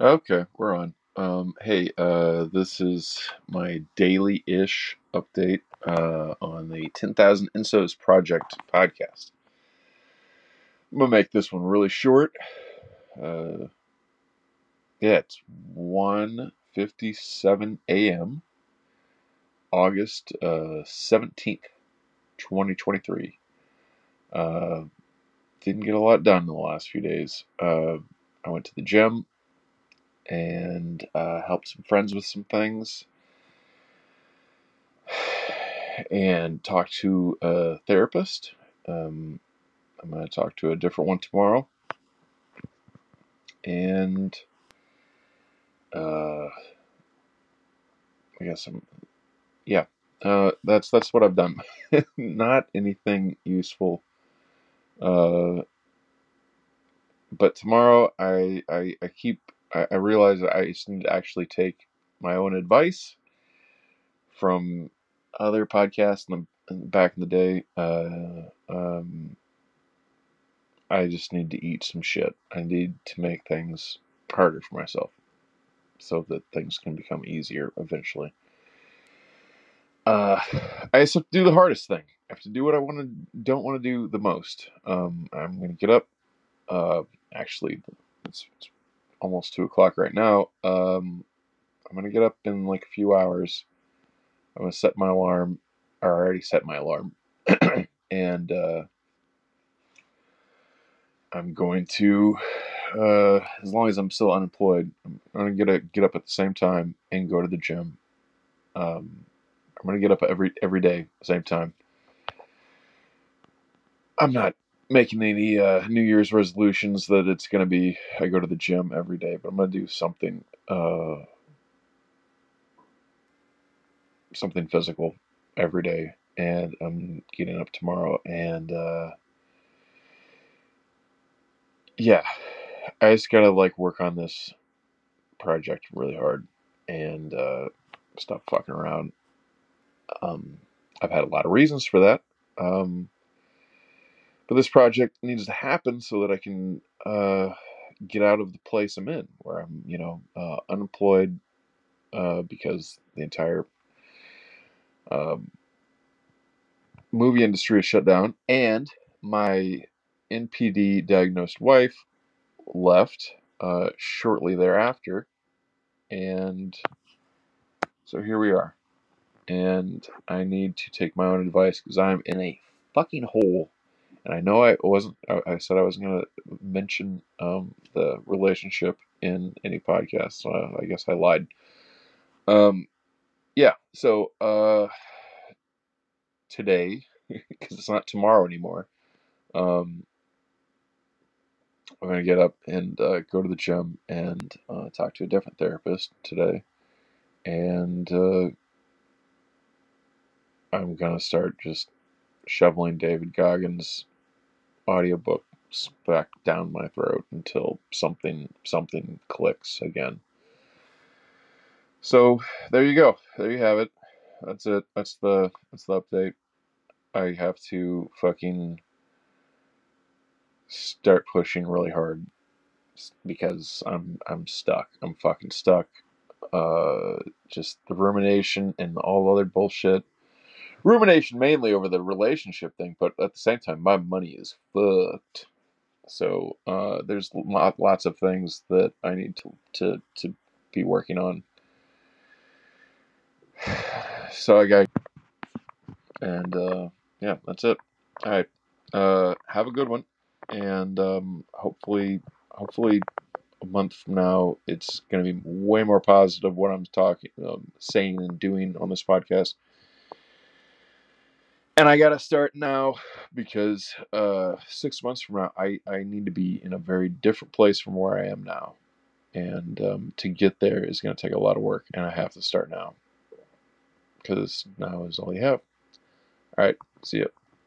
Okay, we're on. Um, hey, uh, this is my daily-ish update uh, on the 10,000 Insos Project podcast. I'm gonna make this one really short. Uh, yeah, it's 1:57 a.m. August uh, 17th, 2023. Uh, didn't get a lot done in the last few days. Uh, I went to the gym and uh, helped some friends with some things and talked to a therapist. Um, I'm going to talk to a different one tomorrow. And uh, I guess I'm, yeah, uh, that's that's what I've done. Not anything useful. Uh, but tomorrow I, I, I keep I, I realize that I just need to actually take my own advice from other podcasts in the, in, back in the day. Uh, um, I just need to eat some shit. I need to make things harder for myself so that things can become easier eventually. Uh, I just have to do the hardest thing. I have to do what I want to, don't want to do the most. Um, I'm gonna get up. Uh, actually, it's, it's almost two o'clock right now. Um, I'm gonna get up in like a few hours. I'm gonna set my alarm. Or I already set my alarm, and uh, I'm going to, uh, as long as I'm still unemployed, I'm gonna get a, get up at the same time and go to the gym. Um, I'm gonna get up every every day, the same time. I'm not making any uh, New Year's resolutions that it's going to be I go to the gym every day, but I'm going to do something uh, something physical every day, and I'm getting up tomorrow, and uh, yeah, I just got to like work on this project really hard and uh, stop fucking around. Um, I've had a lot of reasons for that. Um, but this project needs to happen so that I can uh, get out of the place I'm in, where I'm, you know, uh, unemployed uh, because the entire um, movie industry is shut down, and my NPD diagnosed wife left uh, shortly thereafter, and so here we are. And I need to take my own advice because I'm in a fucking hole and I know I wasn't. I, I said I wasn't going to mention um, the relationship in any podcast, so I, I guess I lied. Um, yeah. So uh, today, because it's not tomorrow anymore, um, I'm going to get up and uh, go to the gym and uh, talk to a different therapist today, and uh, I'm going to start just shoveling David Goggins audiobooks back down my throat until something something clicks again. So there you go. There you have it. That's it. That's the that's the update. I have to fucking start pushing really hard because I'm I'm stuck. I'm fucking stuck. Uh, just the rumination and all the other bullshit rumination mainly over the relationship thing, but at the same time, my money is fucked. So uh, there's lots of things that I need to to to be working on. So I got, and uh, yeah, that's it. All right, uh, have a good one, and um, hopefully, hopefully, a month from now, it's going to be way more positive what I'm talking, um, saying, and doing on this podcast and I got to start now because uh, six months from now, I, I need to be in a very different place from where I am now. And um, to get there is to take a lot of work, and I have to start now because now is all you have. All right, see you.